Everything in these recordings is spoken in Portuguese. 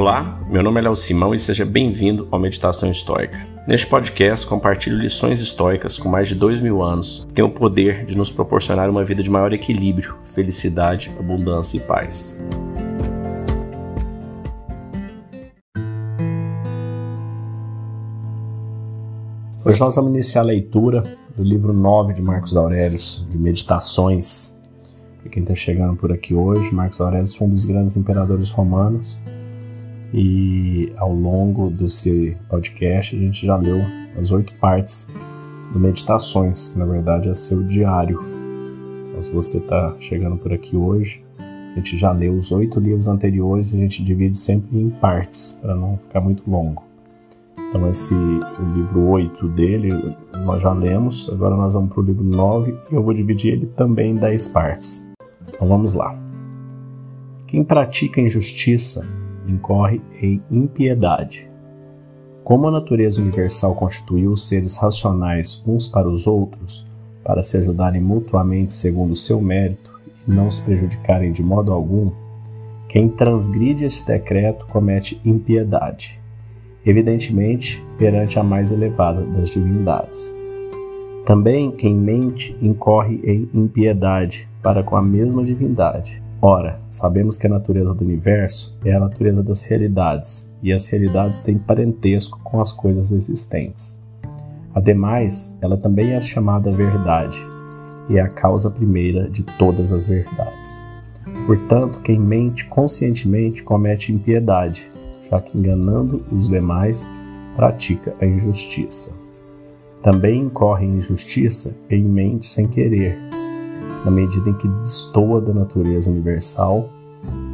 Olá, meu nome é Léo Simão e seja bem-vindo ao Meditação Histórica. Neste podcast, compartilho lições históricas com mais de dois mil anos que têm o poder de nos proporcionar uma vida de maior equilíbrio, felicidade, abundância e paz. Hoje nós vamos iniciar a leitura do livro 9 de Marcos Aurelius, de Meditações. Para quem está chegando por aqui hoje, Marcos Aurelius foi um dos grandes imperadores romanos e ao longo desse podcast a gente já leu as oito partes do Meditações, que na verdade é seu diário. Então, se você está chegando por aqui hoje, a gente já leu os oito livros anteriores e a gente divide sempre em partes, para não ficar muito longo. Então, esse o livro 8 dele nós já lemos, agora nós vamos para o livro 9 e eu vou dividir ele também em 10 partes. Então, vamos lá. Quem pratica injustiça incorre em impiedade. Como a natureza universal constituiu os seres racionais uns para os outros, para se ajudarem mutuamente segundo o seu mérito e não se prejudicarem de modo algum, quem transgride esse decreto comete impiedade, evidentemente perante a mais elevada das divindades. Também quem mente incorre em impiedade para com a mesma divindade, Ora, sabemos que a natureza do universo é a natureza das realidades, e as realidades têm parentesco com as coisas existentes. Ademais, ela também é chamada verdade, e é a causa primeira de todas as verdades. Portanto, quem mente conscientemente comete impiedade, já que enganando os demais, pratica a injustiça. Também incorre em injustiça quem mente sem querer, na medida em que destoa da natureza universal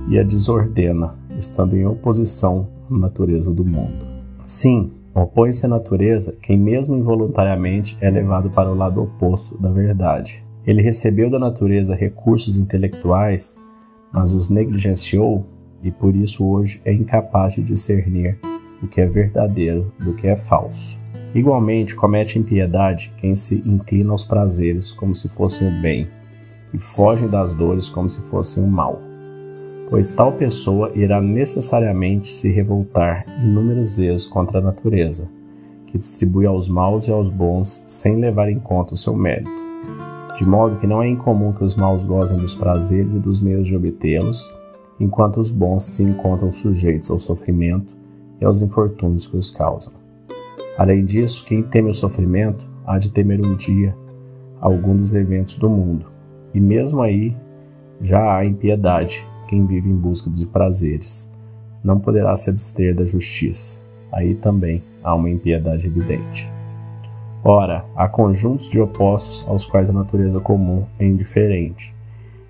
e a desordena, estando em oposição à natureza do mundo. Sim, opõe-se à natureza quem, mesmo involuntariamente, é levado para o lado oposto da verdade. Ele recebeu da natureza recursos intelectuais, mas os negligenciou e por isso hoje é incapaz de discernir o que é verdadeiro do que é falso. Igualmente, comete impiedade quem se inclina aos prazeres como se fossem o bem, e fogem das dores como se fossem o mal. Pois tal pessoa irá necessariamente se revoltar inúmeras vezes contra a natureza, que distribui aos maus e aos bons sem levar em conta o seu mérito. De modo que não é incomum que os maus gozem dos prazeres e dos meios de obtê-los, enquanto os bons se encontram sujeitos ao sofrimento e aos infortúnios que os causam. Além disso, quem teme o sofrimento há de temer um dia algum dos eventos do mundo, e mesmo aí já há impiedade quem vive em busca dos prazeres. Não poderá se abster da justiça. Aí também há uma impiedade evidente. Ora, há conjuntos de opostos aos quais a natureza comum é indiferente,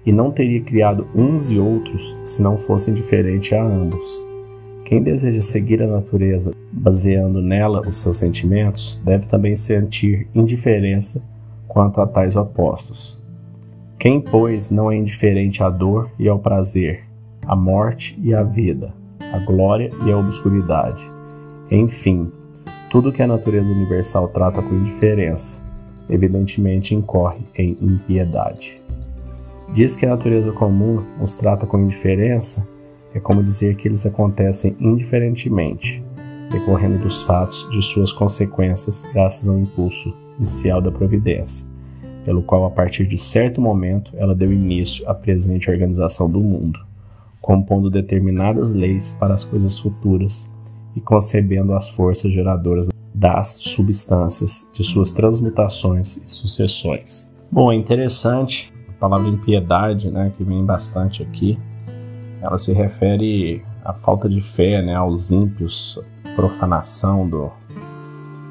e não teria criado uns e outros se não fosse indiferente a ambos. Quem deseja seguir a natureza baseando nela os seus sentimentos deve também sentir indiferença quanto a tais opostos. Quem, pois, não é indiferente à dor e ao prazer, à morte e à vida, à glória e à obscuridade? Enfim, tudo que a natureza universal trata com indiferença, evidentemente incorre em impiedade. Diz que a natureza comum os trata com indiferença é como dizer que eles acontecem indiferentemente, decorrendo dos fatos de suas consequências graças ao impulso inicial da providência pelo qual, a partir de certo momento, ela deu início à presente organização do mundo, compondo determinadas leis para as coisas futuras e concebendo as forças geradoras das substâncias, de suas transmutações e sucessões. Bom, é interessante a palavra impiedade, né, que vem bastante aqui, ela se refere à falta de fé, né, aos ímpios, profanação do,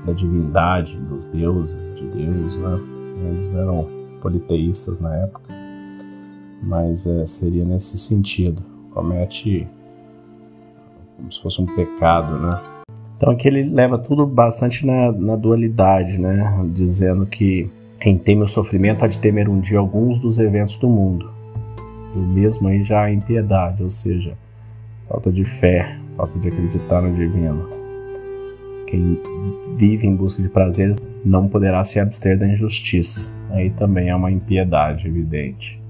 da divindade, dos deuses, de Deus, né? Eles eram politeístas na época, mas é, seria nesse sentido. Comete como se fosse um pecado, né? Então aqui ele leva tudo bastante na, na dualidade, né? Dizendo que quem teme o sofrimento há de temer um dia alguns dos eventos do mundo. E mesmo aí já a impiedade, ou seja, falta de fé, falta de acreditar no divino. Quem vive em busca de prazeres não poderá se abster da injustiça. Aí também é uma impiedade evidente.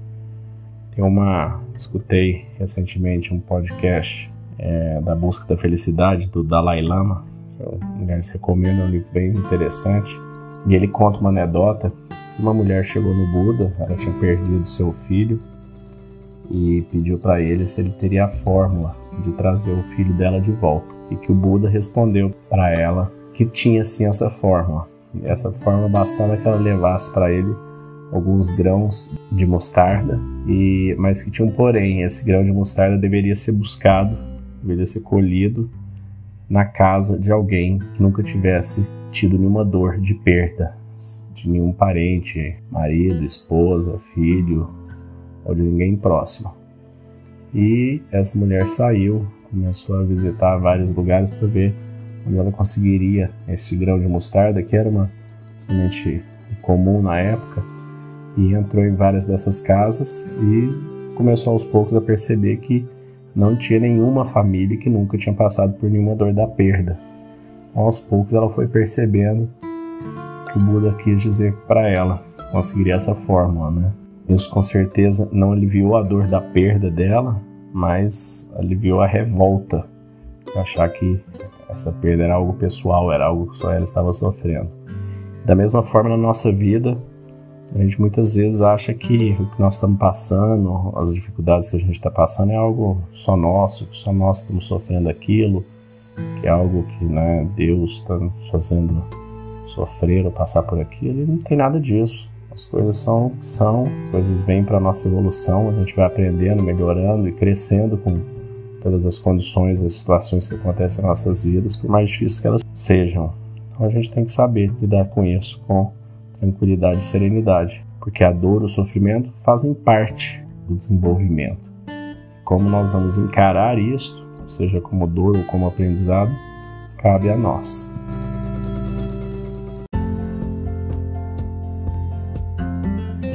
Tem uma. Escutei recentemente um podcast é, da busca da felicidade do Dalai Lama. Eu, aliás, recomendo, é um livro bem interessante. E ele conta uma anedota uma mulher chegou no Buda, ela tinha perdido seu filho e pediu para ele se ele teria a fórmula de trazer o filho dela de volta. E que o Buda respondeu para ela que tinha sim essa fórmula. E essa fórmula bastava que ela levasse para ele alguns grãos de mostarda, e mas que tinha um porém, esse grão de mostarda deveria ser buscado, deveria ser colhido na casa de alguém que nunca tivesse tido nenhuma dor de perda de nenhum parente, marido, esposa, filho ou de ninguém próximo. E essa mulher saiu, começou a visitar vários lugares para ver onde ela conseguiria esse grão de mostarda, que era uma semente comum na época, e entrou em várias dessas casas e começou aos poucos a perceber que não tinha nenhuma família que nunca tinha passado por nenhuma dor da perda. Então, aos poucos ela foi percebendo que o Buda quis dizer para ela, conseguiria essa fórmula, né? Isso com certeza não aliviou a dor da perda dela, mas aliviou a revolta de achar que essa perda era algo pessoal, era algo que só ela estava sofrendo. Da mesma forma, na nossa vida, a gente muitas vezes acha que o que nós estamos passando, as dificuldades que a gente está passando, é algo só nosso, que só nós estamos sofrendo aquilo, que é algo que né, Deus está fazendo sofrer ou passar por aquilo, e não tem nada disso. As coisas são são, as coisas vêm para nossa evolução, a gente vai aprendendo, melhorando e crescendo com todas as condições, as situações que acontecem nas nossas vidas, por mais difíceis que elas sejam. Então a gente tem que saber lidar com isso com tranquilidade e serenidade, porque a dor, o sofrimento fazem parte do desenvolvimento. Como nós vamos encarar isso, seja como dor ou como aprendizado, cabe a nós.